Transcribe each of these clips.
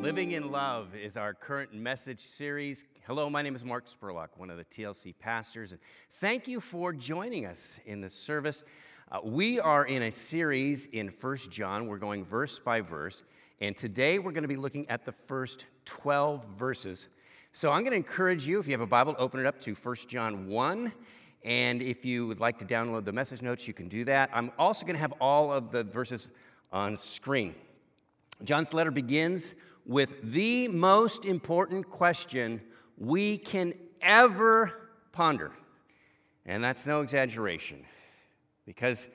Living in Love is our current message series. Hello, my name is Mark Spurlock, one of the TLC pastors, and thank you for joining us in this service. Uh, we are in a series in First John. We're going verse by verse, and today we're going to be looking at the first 12 verses. So I'm going to encourage you, if you have a Bible, open it up to First John 1. And if you would like to download the message notes, you can do that. I'm also going to have all of the verses on screen. John's letter begins with the most important question we can ever ponder. And that's no exaggeration, because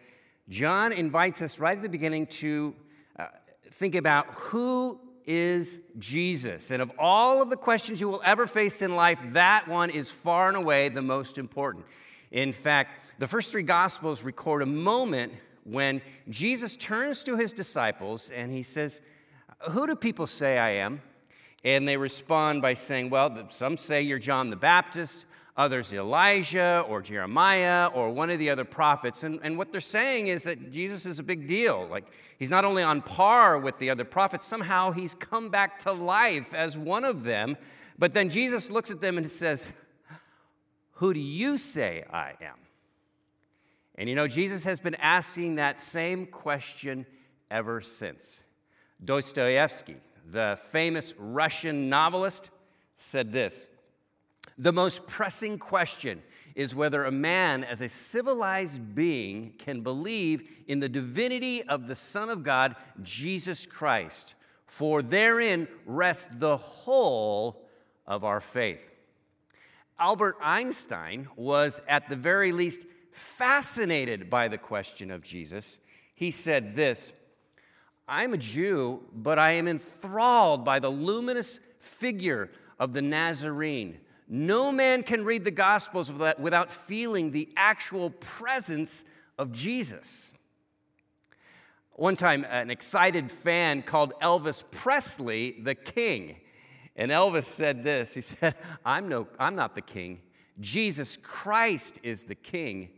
John invites us right at the beginning to uh, think about who is Jesus. And of all of the questions you will ever face in life, that one is far and away the most important. In fact, the first three Gospels record a moment when Jesus turns to his disciples and he says, who do people say I am? And they respond by saying, Well, some say you're John the Baptist, others Elijah or Jeremiah or one of the other prophets. And, and what they're saying is that Jesus is a big deal. Like, he's not only on par with the other prophets, somehow he's come back to life as one of them. But then Jesus looks at them and says, Who do you say I am? And you know, Jesus has been asking that same question ever since. Dostoevsky, the famous Russian novelist, said this The most pressing question is whether a man, as a civilized being, can believe in the divinity of the Son of God, Jesus Christ, for therein rests the whole of our faith. Albert Einstein was, at the very least, fascinated by the question of Jesus. He said this I'm a Jew, but I am enthralled by the luminous figure of the Nazarene. No man can read the Gospels without feeling the actual presence of Jesus. One time, an excited fan called Elvis Presley the king. And Elvis said this He said, I'm, no, I'm not the king. Jesus Christ is the king.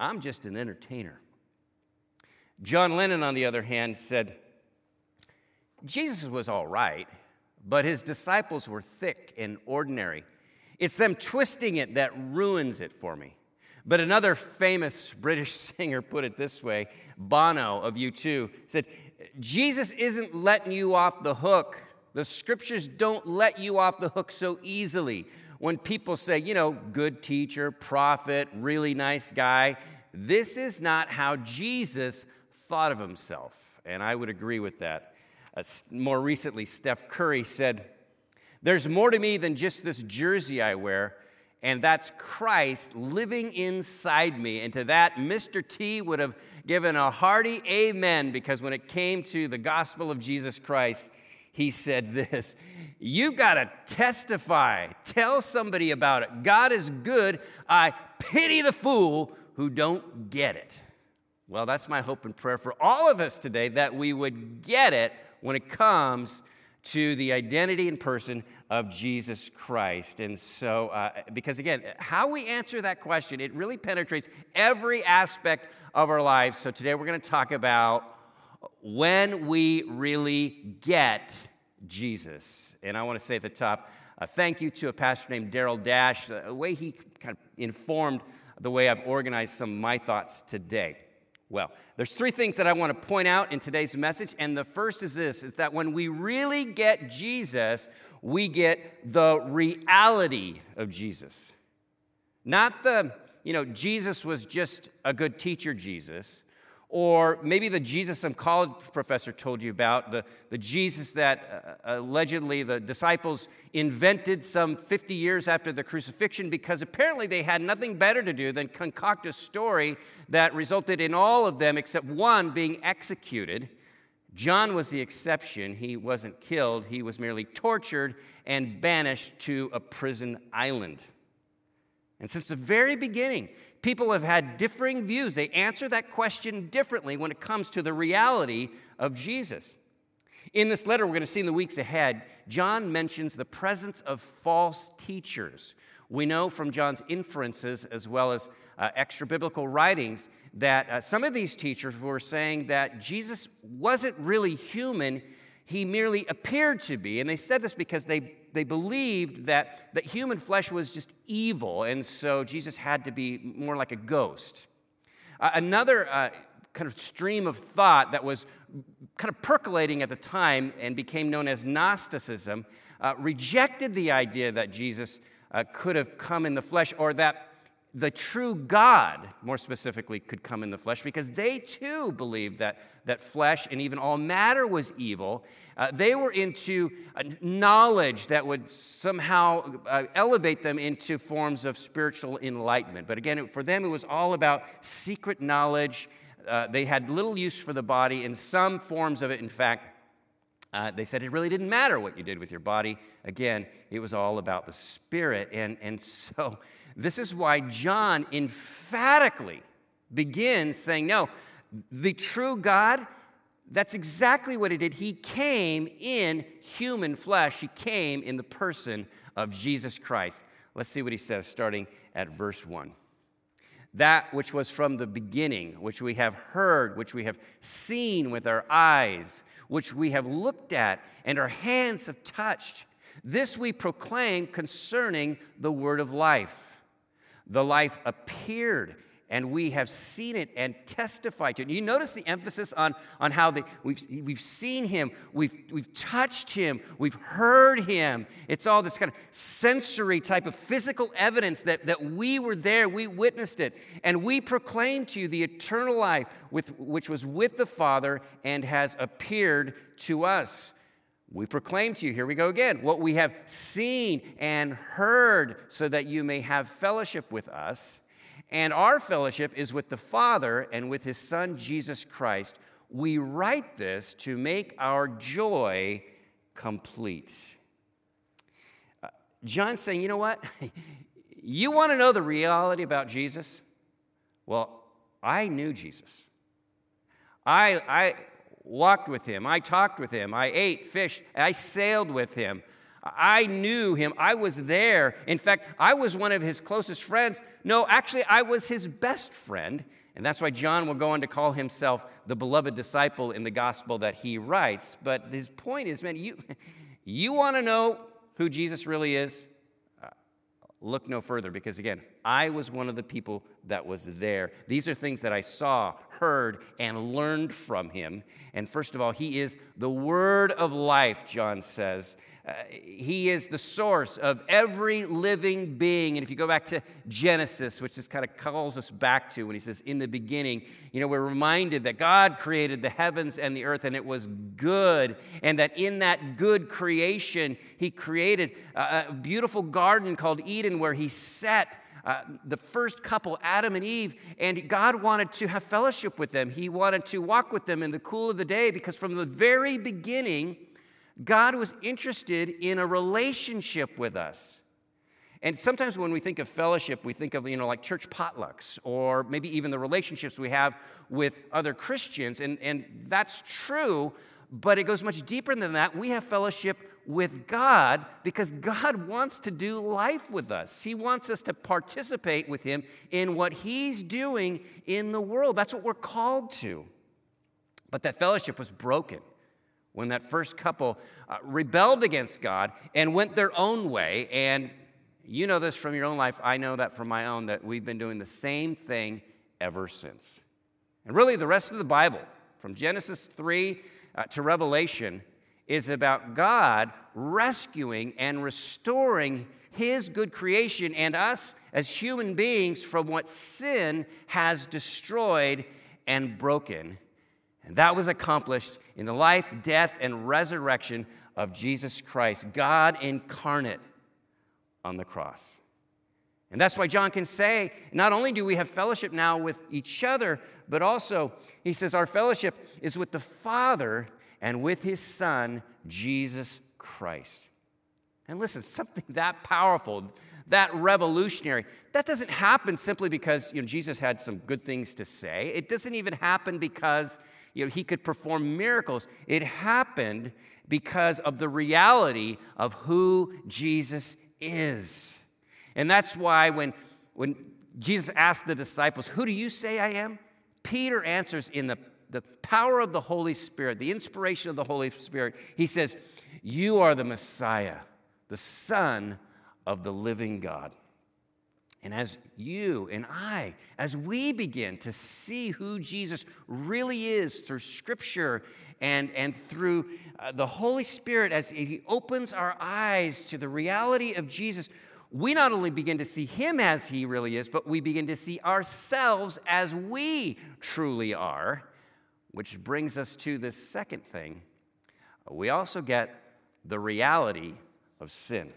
I'm just an entertainer. John Lennon, on the other hand, said, Jesus was all right, but his disciples were thick and ordinary. It's them twisting it that ruins it for me. But another famous British singer put it this way Bono of U2 said, Jesus isn't letting you off the hook. The scriptures don't let you off the hook so easily. When people say, you know, good teacher, prophet, really nice guy, this is not how Jesus thought of himself. And I would agree with that. Uh, more recently, Steph Curry said, There's more to me than just this jersey I wear, and that's Christ living inside me. And to that, Mr. T would have given a hearty amen because when it came to the gospel of Jesus Christ, he said this You got to testify, tell somebody about it. God is good. I pity the fool who don't get it. Well, that's my hope and prayer for all of us today that we would get it when it comes to the identity and person of Jesus Christ. And so, uh, because again, how we answer that question, it really penetrates every aspect of our lives. So today we're going to talk about when we really get Jesus. And I want to say at the top, uh, thank you to a pastor named Darryl Dash, the way he kind of informed the way I've organized some of my thoughts today. Well, there's three things that I want to point out in today's message, and the first is this is that when we really get Jesus, we get the reality of Jesus. Not the, you know, Jesus was just a good teacher, Jesus, or maybe the Jesus some college professor told you about, the, the Jesus that uh, allegedly the disciples invented some 50 years after the crucifixion because apparently they had nothing better to do than concoct a story that resulted in all of them except one being executed. John was the exception. He wasn't killed, he was merely tortured and banished to a prison island. And since the very beginning, people have had differing views. They answer that question differently when it comes to the reality of Jesus. In this letter, we're going to see in the weeks ahead, John mentions the presence of false teachers. We know from John's inferences, as well as uh, extra biblical writings, that uh, some of these teachers were saying that Jesus wasn't really human, he merely appeared to be. And they said this because they, they believed that, that human flesh was just evil, and so Jesus had to be more like a ghost. Uh, another uh, kind of stream of thought that was kind of percolating at the time and became known as Gnosticism uh, rejected the idea that Jesus uh, could have come in the flesh or that the true God, more specifically, could come in the flesh because they too believed that, that flesh and even all matter was evil. Uh, they were into knowledge that would somehow uh, elevate them into forms of spiritual enlightenment. But again, for them, it was all about secret knowledge. Uh, they had little use for the body. In some forms of it, in fact, uh, they said it really didn't matter what you did with your body. Again, it was all about the spirit. And, and so this is why John emphatically begins saying, no, the true God, that's exactly what he did. He came in human flesh, he came in the person of Jesus Christ. Let's see what he says starting at verse 1 that which was from the beginning, which we have heard, which we have seen with our eyes, which we have looked at and our hands have touched. This we proclaim concerning the word of life. The life appeared, and we have seen it and testified to it. You notice the emphasis on, on how the, we've, we've seen him, we've, we've touched him, we've heard him. It's all this kind of sensory type of physical evidence that, that we were there, we witnessed it. And we proclaim to you the eternal life with, which was with the Father and has appeared to us. We proclaim to you, here we go again, what we have seen and heard, so that you may have fellowship with us. And our fellowship is with the Father and with his Son, Jesus Christ. We write this to make our joy complete. Uh, John's saying, you know what? you want to know the reality about Jesus? Well, I knew Jesus. I, I, walked with him. I talked with him. I ate fish. I sailed with him. I knew him. I was there. In fact, I was one of his closest friends. No, actually, I was his best friend. And that's why John will go on to call himself the beloved disciple in the gospel that he writes. But his point is, man, you, you want to know who Jesus really is? Uh, look no further because, again, I was one of the people that was there. These are things that I saw, heard, and learned from him. And first of all, he is the word of life, John says. Uh, he is the source of every living being. And if you go back to Genesis, which this kind of calls us back to when he says, in the beginning, you know, we're reminded that God created the heavens and the earth and it was good. And that in that good creation, he created a, a beautiful garden called Eden where he set uh, the first couple, Adam and Eve, and God wanted to have fellowship with them. He wanted to walk with them in the cool of the day because from the very beginning, God was interested in a relationship with us. And sometimes when we think of fellowship, we think of, you know, like church potlucks or maybe even the relationships we have with other Christians. And, and that's true, but it goes much deeper than that. We have fellowship with God because God wants to do life with us. He wants us to participate with Him in what He's doing in the world. That's what we're called to. But that fellowship was broken when that first couple uh, rebelled against God and went their own way. And you know this from your own life. I know that from my own, that we've been doing the same thing ever since. And really, the rest of the Bible, from Genesis 3 uh, to Revelation, is about God rescuing and restoring His good creation and us as human beings from what sin has destroyed and broken. And that was accomplished in the life, death, and resurrection of Jesus Christ, God incarnate on the cross. And that's why John can say, not only do we have fellowship now with each other, but also, he says, our fellowship is with the Father and with his Son, Jesus Christ. And listen, something that powerful, that revolutionary, that doesn't happen simply because you know, Jesus had some good things to say. It doesn't even happen because you know, he could perform miracles. It happened because of the reality of who Jesus is. And that's why when, when Jesus asked the disciples, Who do you say I am? Peter answers in the the power of the Holy Spirit, the inspiration of the Holy Spirit, he says, You are the Messiah, the Son of the living God. And as you and I, as we begin to see who Jesus really is through Scripture and, and through uh, the Holy Spirit, as He opens our eyes to the reality of Jesus, we not only begin to see Him as He really is, but we begin to see ourselves as we truly are, which brings us to this second thing. We also get the reality of sin.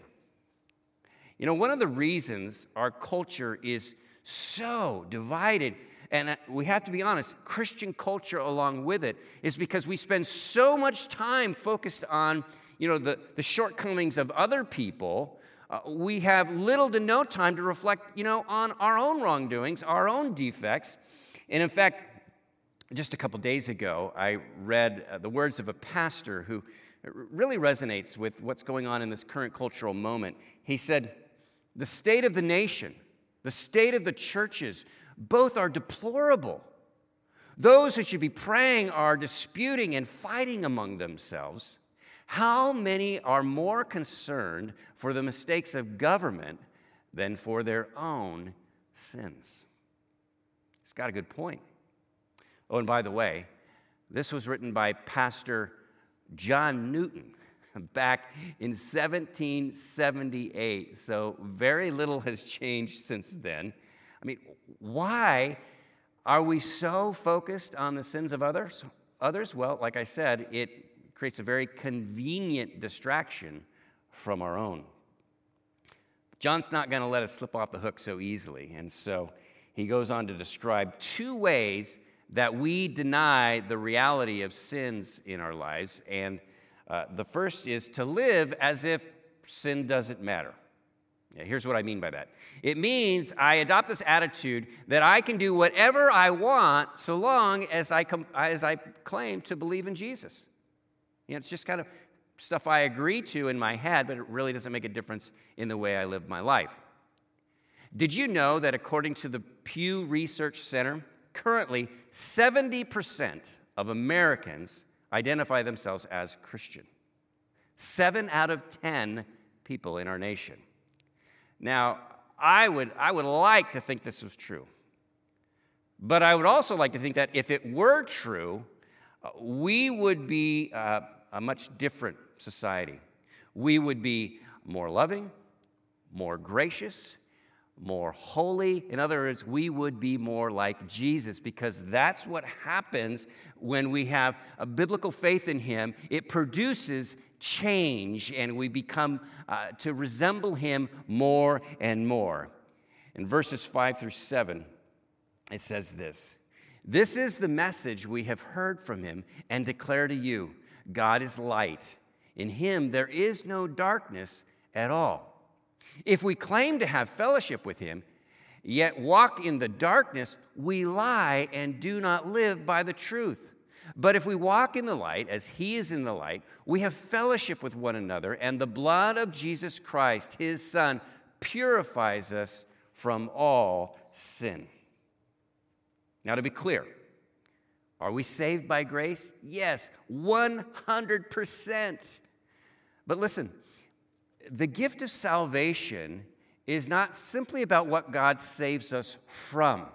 You know, one of the reasons our culture is so divided, and uh, we have to be honest, Christian culture along with it, is because we spend so much time focused on, you know, the, the shortcomings of other people. Uh, we have little to no time to reflect, you know, on our own wrongdoings, our own defects. And in fact, just a couple days ago, I read uh, the words of a pastor who really resonates with what's going on in this current cultural moment. He said, the state of the nation, the state of the churches, both are deplorable. Those who should be praying are disputing and fighting among themselves. How many are more concerned for the mistakes of government than for their own sins? He's got a good point. Oh, and by the way, this was written by Pastor John Newton back in 1778. So very little has changed since then. I mean, why are we so focused on the sins of others? Others, well, like I said, it creates a very convenient distraction from our own. John's not going to let us slip off the hook so easily, and so he goes on to describe two ways that we deny the reality of sins in our lives and uh, the first is to live as if sin doesn't matter. Here's what I mean by that it means I adopt this attitude that I can do whatever I want so long as I, com- as I claim to believe in Jesus. You know, it's just kind of stuff I agree to in my head, but it really doesn't make a difference in the way I live my life. Did you know that according to the Pew Research Center, currently 70% of Americans identify themselves as Christian. Seven out of 10 people in our nation. Now, I would, I would like to think this was true. But I would also like to think that if it were true, uh, we would be uh, a much different society. We would be more loving, more gracious, more holy. In other words, we would be more like Jesus because that's what happens when we have a biblical faith in Him. It produces change and we become uh, to resemble Him more and more. In verses 5 through 7, it says this This is the message we have heard from Him and declare to you God is light. In Him there is no darkness at all. If we claim to have fellowship with him, yet walk in the darkness, we lie and do not live by the truth. But if we walk in the light, as he is in the light, we have fellowship with one another, and the blood of Jesus Christ, his Son, purifies us from all sin. Now, to be clear, are we saved by grace? Yes, 100%. But listen, the gift of salvation is not simply about what God saves us from,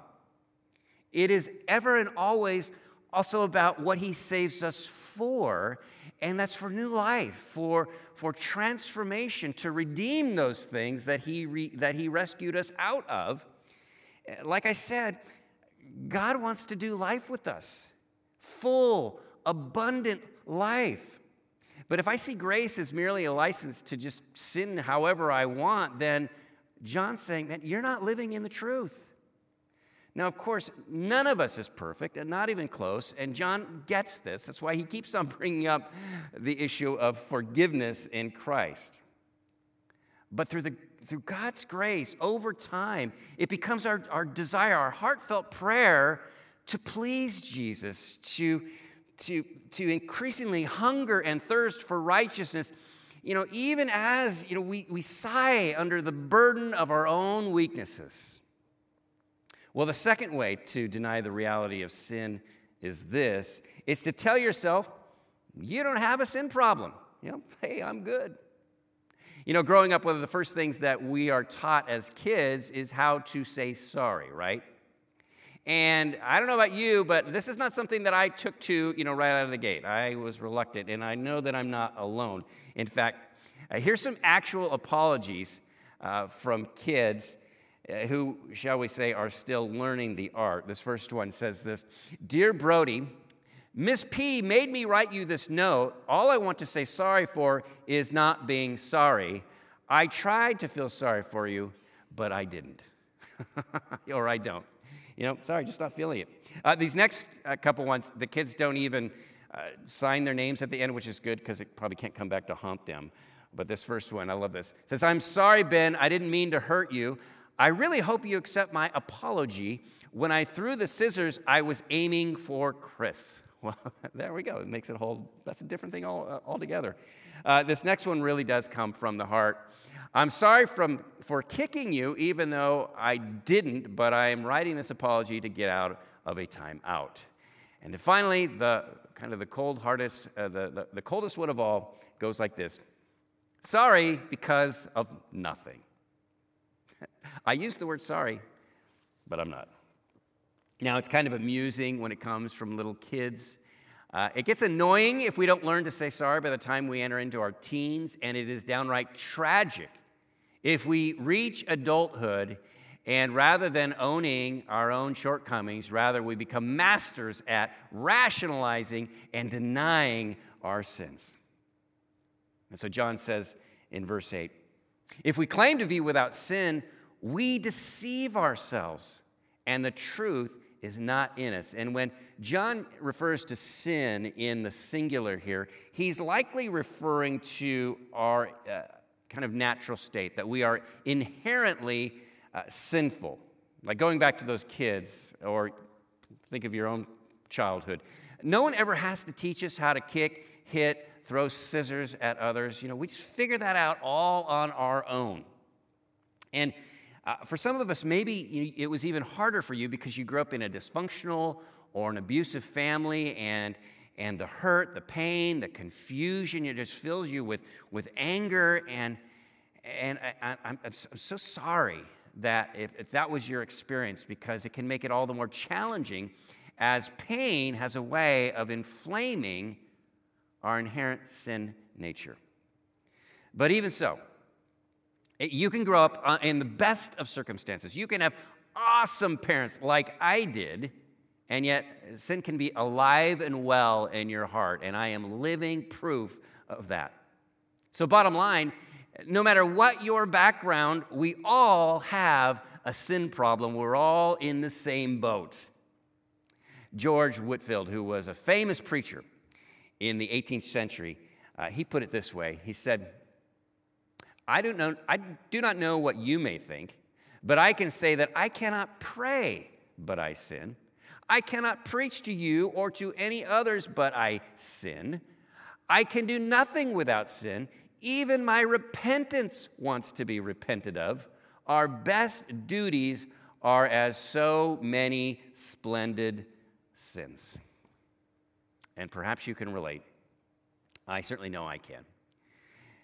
it is ever and always also about what He saves us for, and that's for new life, for, for transformation, to redeem those things that he, re, that he rescued us out of. Like I said, God wants to do life with us full, abundant life. But if I see grace as merely a license to just sin however I want, then John's saying that you're not living in the truth. Now, of course, none of us is perfect, and not even close, and John gets this. That's why he keeps on bringing up the issue of forgiveness in Christ. But through, the, through God's grace, over time, it becomes our, our desire, our heartfelt prayer to please Jesus, to, to, to increasingly hunger and thirst for righteousness, you know, even as, you know, we, we sigh under the burden of our own weaknesses. Well, the second way to deny the reality of sin is this it's to tell yourself you don't have a sin problem. You know, hey, I'm good. You know, growing up, one of the first things that we are taught as kids is how to say sorry, right? And I don't know about you, but this is not something that I took to, you know, right out of the gate. I was reluctant, and I know that I'm not alone. In fact, uh, here's some actual apologies uh, from kids uh, who, shall we say, are still learning the art. This first one says this Dear Brody, Miss P made me write you this note. All I want to say sorry for is not being sorry. I tried to feel sorry for you, but I didn't. or I don't. You know, sorry, just not feeling it. Uh, these next uh, couple ones, the kids don't even uh, sign their names at the end, which is good because it probably can't come back to haunt them. But this first one, I love this. It says, I'm sorry, Ben. I didn't mean to hurt you. I really hope you accept my apology. When I threw the scissors, I was aiming for Chris. Well, there we go. It makes it whole, that's a different thing all, uh, altogether. Uh, this next one really does come from the heart. I'm sorry from, for kicking you, even though I didn't, but I am writing this apology to get out of a time out. And finally, the kind of the cold hardest, uh, the, the, the coldest one of all goes like this Sorry because of nothing. I use the word sorry, but I'm not. Now, it's kind of amusing when it comes from little kids. Uh, it gets annoying if we don't learn to say sorry by the time we enter into our teens, and it is downright tragic if we reach adulthood and rather than owning our own shortcomings, rather we become masters at rationalizing and denying our sins. And so John says in verse 8 if we claim to be without sin, we deceive ourselves, and the truth is not in us. And when John refers to sin in the singular here, he's likely referring to our uh, kind of natural state, that we are inherently uh, sinful. Like going back to those kids, or think of your own childhood. No one ever has to teach us how to kick, hit, throw scissors at others. You know, we just figure that out all on our own. And uh, for some of us, maybe it was even harder for you because you grew up in a dysfunctional or an abusive family, and, and the hurt, the pain, the confusion, it just fills you with, with anger. And, and I, am so sorry that if, if that was your experience because it can make it all the more challenging as pain has a way of inflaming our inherent sin nature. But even so, you can grow up uh, in the best of circumstances. You can have awesome parents like I did, and yet sin can be alive and well in your heart, and I am living proof of that. So, bottom line, no matter what your background, we all have a sin problem. We're all in the same boat. George Whitefield, who was a famous preacher in the 18th century, uh, he put it this way He said, I, don't know, I do not know what you may think, but I can say that I cannot pray, but I sin. I cannot preach to you or to any others, but I sin. I can do nothing without sin. Even my repentance wants to be repented of. Our best duties are as so many splendid sins. And perhaps you can relate. I certainly know I can.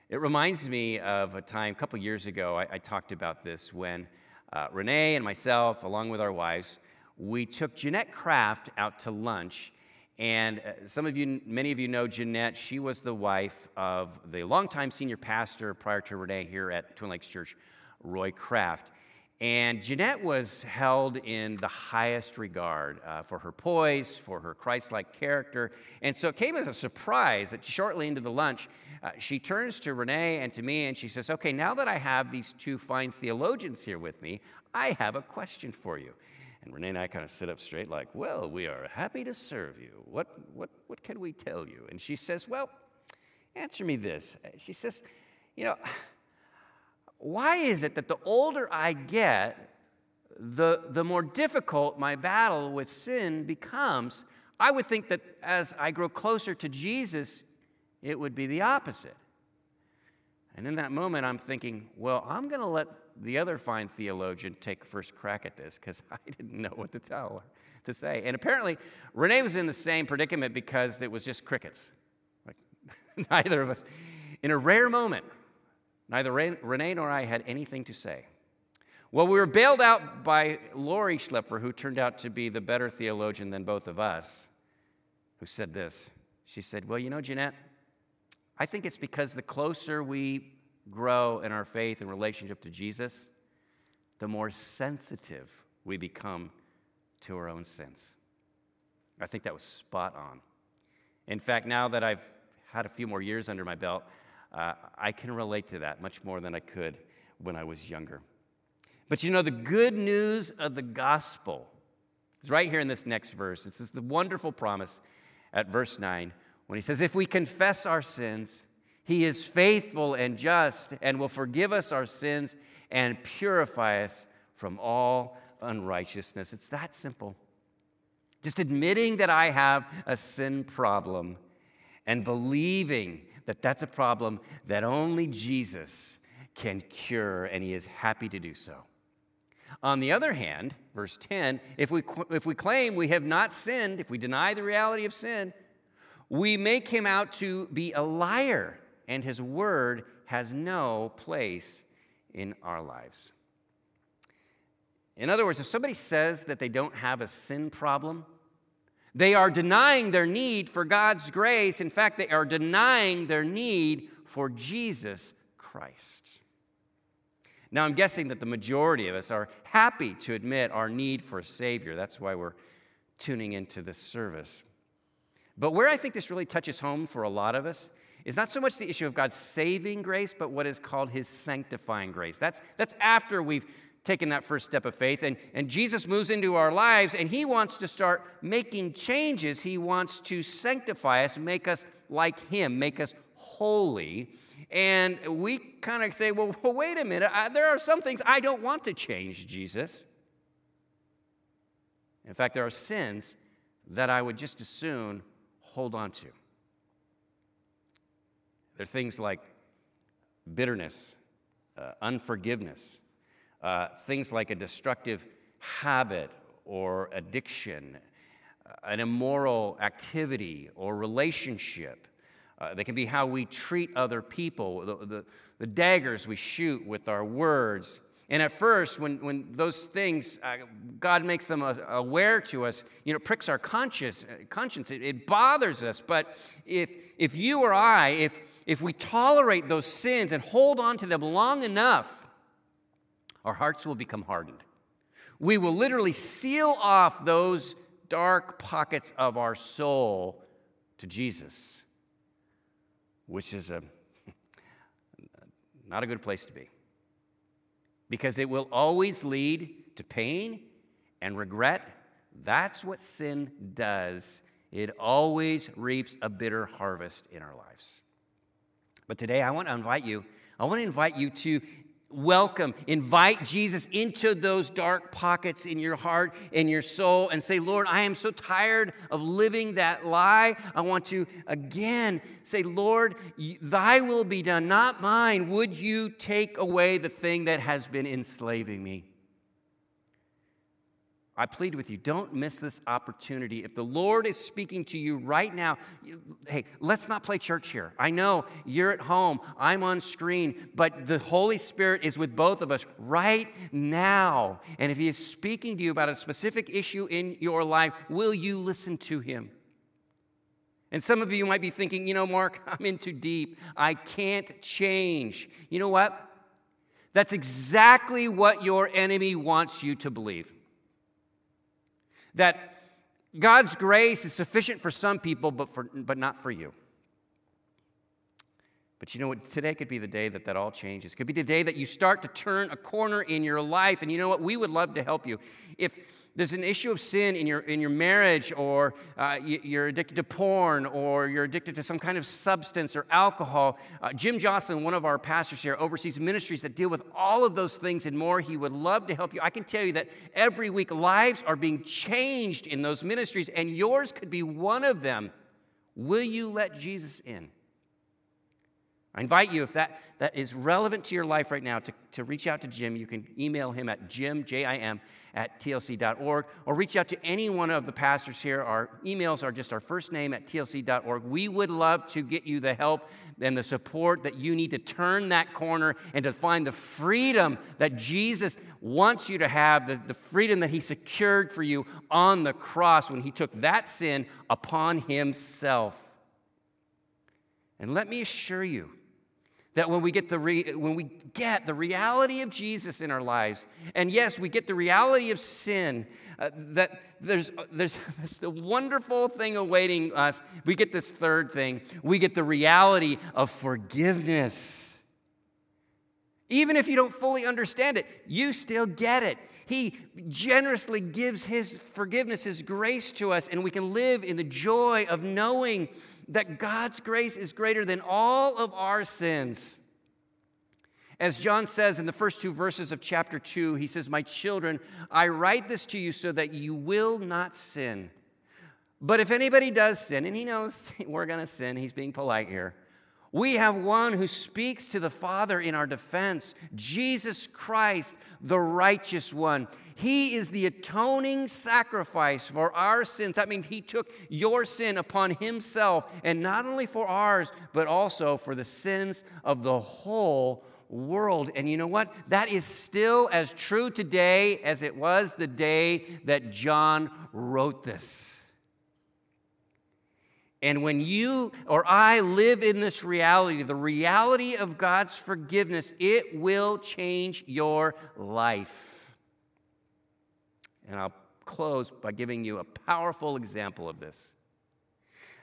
It reminds me of a time, a couple years ago, I, I talked about this when uh, Renee and myself, along with our wives, we took Jeanette Kraft out to lunch. And uh, some of you, many of you know Jeanette. She was the wife of the longtime senior pastor prior to Renee here at Twin Lakes Church, Roy Kraft. And Jeanette was held in the highest regard uh, for her poise, for her Christ like character. And so it came as a surprise that shortly into the lunch, uh, she turns to Renee and to me and she says, Okay, now that I have these two fine theologians here with me, I have a question for you. And Renee and I kind of sit up straight, like, Well, we are happy to serve you. What, what, what can we tell you? And she says, Well, answer me this. Uh, she says, You know, why is it that the older I get, the, the more difficult my battle with sin becomes? I would think that as I grow closer to Jesus, it would be the opposite. And in that moment, I'm thinking, well, I'm going to let the other fine theologian take first crack at this because I didn't know what to tell her to say. And apparently, Renee was in the same predicament because it was just crickets. Like, neither of us, in a rare moment, neither Renee nor I had anything to say. Well, we were bailed out by Lori Schlaepfer, who turned out to be the better theologian than both of us, who said this. She said, Well, you know, Jeanette, I think it's because the closer we grow in our faith and relationship to Jesus, the more sensitive we become to our own sins. I think that was spot on. In fact, now that I've had a few more years under my belt, uh, I can relate to that much more than I could when I was younger. But you know, the good news of the gospel is right here in this next verse. It's this wonderful promise at verse 9 when he says, If we confess our sins, he is faithful and just and will forgive us our sins and purify us from all unrighteousness. It's that simple. Just admitting that I have a sin problem and believing that that's a problem that only Jesus can cure, and he is happy to do so. On the other hand, verse 10, if we, if we claim we have not sinned, if we deny the reality of sin, we make him out to be a liar, and his word has no place in our lives. In other words, if somebody says that they don't have a sin problem, they are denying their need for God's grace. In fact, they are denying their need for Jesus Christ. Now, I'm guessing that the majority of us are happy to admit our need for a Savior. That's why we're tuning into this service. But where I think this really touches home for a lot of us is not so much the issue of God's saving grace, but what is called His sanctifying grace. That's, that's after we've taken that first step of faith. And, and Jesus moves into our lives and he wants to start making changes. He wants to sanctify us, make us like him, make us holy. And we kind of say, well, well, wait a minute. I, there are some things I don't want to change, Jesus. In fact, there are sins that I would just as soon hold on to. There are things like bitterness, uh, unforgiveness, uh, things like a destructive habit or addiction, uh, an immoral activity or relationship. Uh, they can be how we treat other people, the, the, the, daggers we shoot with our words. And at first, when, when those things, uh, God makes them aware to us, you know, pricks our conscience, uh, conscience it, it bothers us. But if, if you or I, if, if we tolerate those sins and hold on to them long enough, our hearts will become hardened. We will literally seal off those dark pockets of our soul to Jesus, which is a not a good place to be. Because it will always lead to pain and regret. That's what sin does. It always reaps a bitter harvest in our lives. But today I want to invite you, I want to invite you to welcome, invite Jesus into those dark pockets in your heart, and your soul, and say, Lord, I am so tired of living that lie. I want to again say, Lord, thy will be done, not mine. Would you take away the thing that has been enslaving me? I plead with you, don't miss this opportunity. If the Lord is speaking to you right now, hey, let's not play church here. I know you're at home, I'm on screen, but the Holy Spirit is with both of us right now. And if He is speaking to you about a specific issue in your life, will you listen to Him? And some of you might be thinking, you know, Mark, I'm in too deep. I can't change. You know what? That's exactly what your enemy wants you to believe that God's grace is sufficient for some people, but, for, but not for you. But you know what? Today could be the day that that all changes. Could be the day that you start to turn a corner in your life. And you know what? We would love to help you. If there's an issue of sin in your, in your marriage, or uh, you're addicted to porn, or you're addicted to some kind of substance or alcohol, uh, Jim Jocelyn, one of our pastors here, oversees ministries that deal with all of those things and more. He would love to help you. I can tell you that every week lives are being changed in those ministries, and yours could be one of them. Will you let Jesus in? I invite you, if that, that is relevant to your life right now, to, to reach out to Jim. You can email him at jim, J-I-M, at tlc.org, or reach out to any one of the pastors here. Our emails are just our first name at tlc.org. We would love to get you the help and the support that you need to turn that corner and to find the freedom that Jesus wants you to have, the, the freedom that he secured for you on the cross when he took that sin upon himself. And let me assure you, that when we get the re- when we get the reality of Jesus in our lives, and yes, we get the reality of sin, uh, that there's there's this the wonderful thing awaiting us. We get this third thing. We get the reality of forgiveness. Even if you don't fully understand it, you still get it. He generously gives His forgiveness, His grace to us, and we can live in the joy of knowing that God's grace is greater than all of our sins. As John says in the first two verses of chapter 2, he says, My children, I write this to you so that you will not sin. But if anybody does sin, and he knows we're going to sin, he's being polite here. We have one who speaks to the Father in our defense Jesus Christ, the righteous one. He is the atoning sacrifice for our sins. That means He took your sin upon Himself, and not only for ours, but also for the sins of the whole world. And you know what? That is still as true today as it was the day that John wrote this. And when you or I live in this reality, the reality of God's forgiveness, it will change your life. And I'll close by giving you a powerful example of this.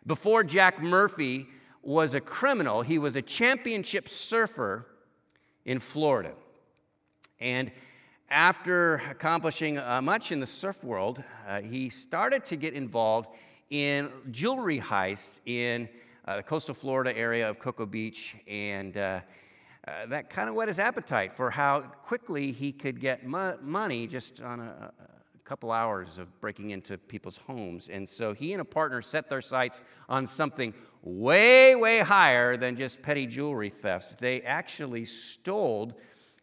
Before Jack Murphy was a criminal, he was a championship surfer in Florida. And after accomplishing uh, much in the surf world, uh, he started to get involved in jewelry heists in uh, the coastal Florida area of Cocoa Beach. And uh, uh, that kind of whet his appetite for how quickly he could get mo- money just on a, a couple hours of breaking into people's homes. And so he and a partner set their sights on something way, way higher than just petty jewelry thefts. They actually stole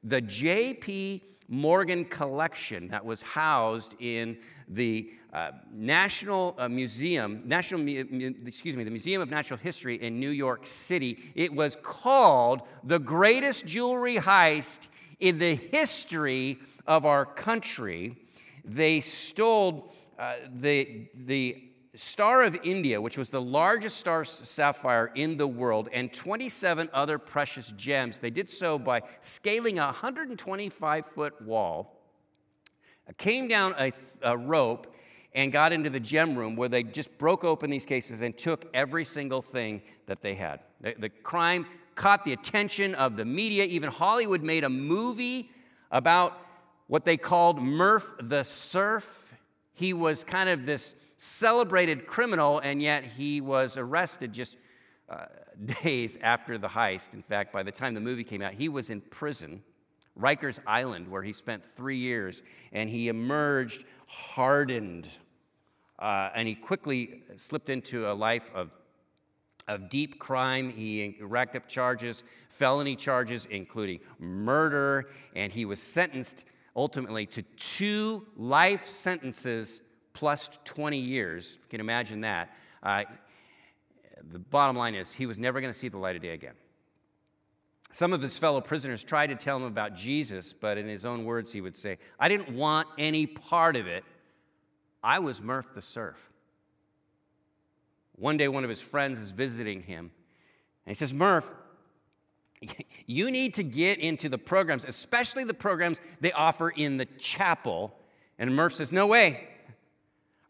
the J.P. Morgan collection that was housed in the uh, National uh, Museum, National, Mu- excuse me, the Museum of Natural History in New York City. It was called the greatest jewelry heist in the history of our country. They stole uh, the, the Star of India, which was the largest star sapphire in the world, and 27 other precious gems. They did so by scaling a 125 foot wall, came down a, a rope, and got into the gem room where they just broke open these cases and took every single thing that they had. The, the crime caught the attention of the media. Even Hollywood made a movie about what they called Murph the Surf. He was kind of this celebrated criminal, and yet he was arrested just uh, days after the heist. In fact, by the time the movie came out, he was in prison, Rikers Island, where he spent three years, and he emerged hardened. Uh, and he quickly slipped into a life of, of deep crime. He racked up charges, felony charges, including murder, and he was sentenced ultimately to two life sentences plus 20 years. If you can imagine that. Uh, the bottom line is, he was never going to see the light of day again. Some of his fellow prisoners tried to tell him about Jesus, but in his own words, he would say, I didn't want any part of it. I was Murph the Surf. One day, one of his friends is visiting him, and he says, Murph, you need to get into the programs, especially the programs they offer in the chapel. And Murph says, No way.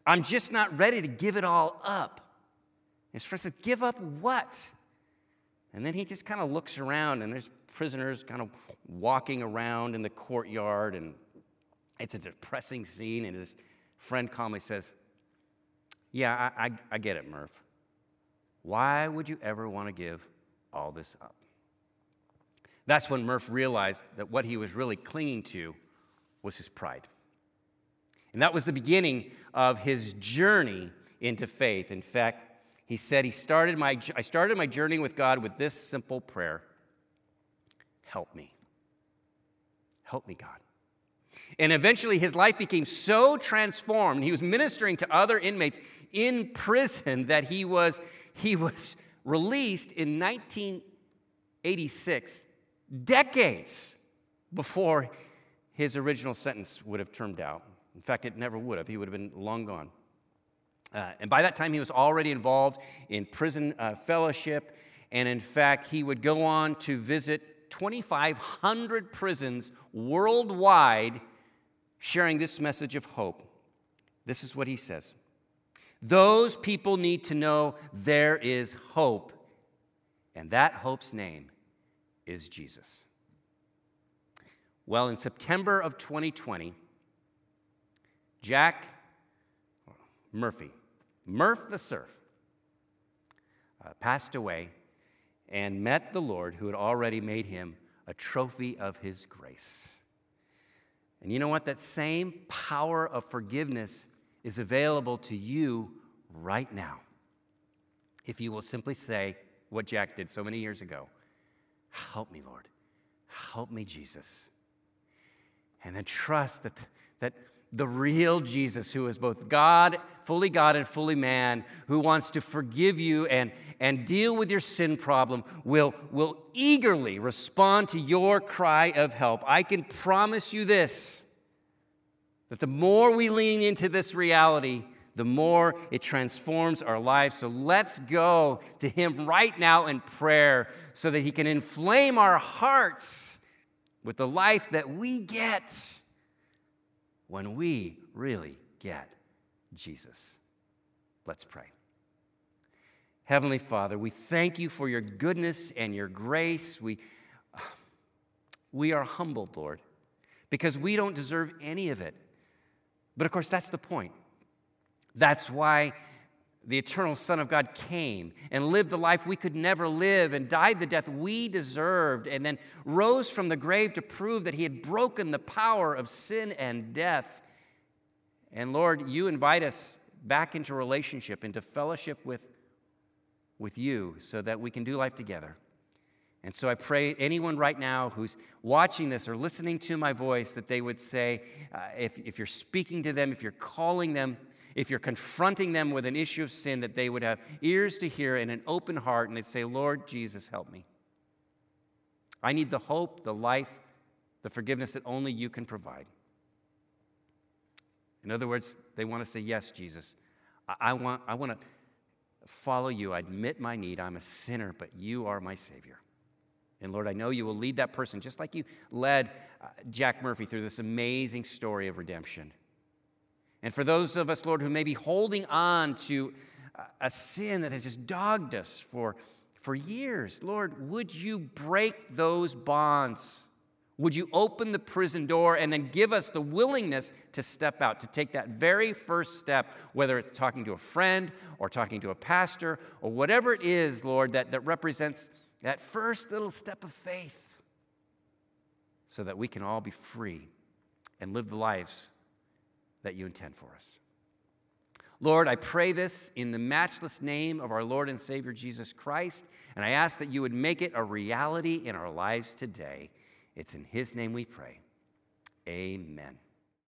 I'm just not ready to give it all up. His friend says, Give up what? And then he just kind of looks around, and there's prisoners kind of walking around in the courtyard, and it's a depressing scene. And his friend calmly says, Yeah, I, I, I get it, Murph. Why would you ever want to give all this up? That's when Murph realized that what he was really clinging to was his pride. And that was the beginning of his journey into faith. In fact, he said he started my, I started my journey with God with this simple prayer. help me. Help me, God. And eventually his life became so transformed. He was ministering to other inmates in prison that he was, he was released in 1986, decades before his original sentence would have turned out. In fact, it never would have. He would have been long gone. Uh, and by that time, he was already involved in prison uh, fellowship. And in fact, he would go on to visit 2,500 prisons worldwide, sharing this message of hope. This is what he says Those people need to know there is hope, and that hope's name is Jesus. Well, in September of 2020, Jack Murphy, Murph the Surf, uh, passed away and met the Lord who had already made him a trophy of his grace. And you know what? That same power of forgiveness is available to you right now. If you will simply say what Jack did so many years ago Help me, Lord. Help me, Jesus. And then trust that, that the real Jesus, who is both God, fully God and fully man, who wants to forgive you and, and deal with your sin problem, will, will eagerly respond to your cry of help. I can promise you this that the more we lean into this reality, the more it transforms our lives. So let's go to Him right now in prayer so that He can inflame our hearts with the life that we get when we really get Jesus. Let's pray. Heavenly Father, we thank you for your goodness and your grace. We, we are humbled, Lord, because we don't deserve any of it. But of course, that's the point. That's why the eternal Son of God came and lived the life we could never live and died the death we deserved and then rose from the grave to prove that he had broken the power of sin and death. And Lord, you invite us back into relationship, into fellowship with, with you so that we can do life together. And so I pray anyone right now who's watching this or listening to my voice that they would say, uh, if, if you're speaking to them, if you're calling them, if you're confronting them with an issue of sin, that they would have ears to hear and an open heart and they'd say, Lord Jesus, help me. I need the hope, the life, the forgiveness that only you can provide. In other words, they want to say, Yes, Jesus. I, want, I want to follow you. I admit my need. I'm a sinner, but you are my Savior. And Lord, I know you will lead that person just like you led uh, Jack Murphy through this amazing story of redemption. And for those of us, Lord, who may be holding on to a sin that has just dogged us for, for years, Lord, would you break those bonds? Would you open the prison door and then give us the willingness to step out, to take that very first step, whether it's talking to a friend or talking to a pastor or whatever it is, Lord, that, that represents that first little step of faith so that we can all be free and live the lives that you intend for us. Lord, I pray this in the matchless name of our Lord and Savior Jesus Christ, and I ask that you would make it a reality in our lives today. It's in His name we pray. Amen.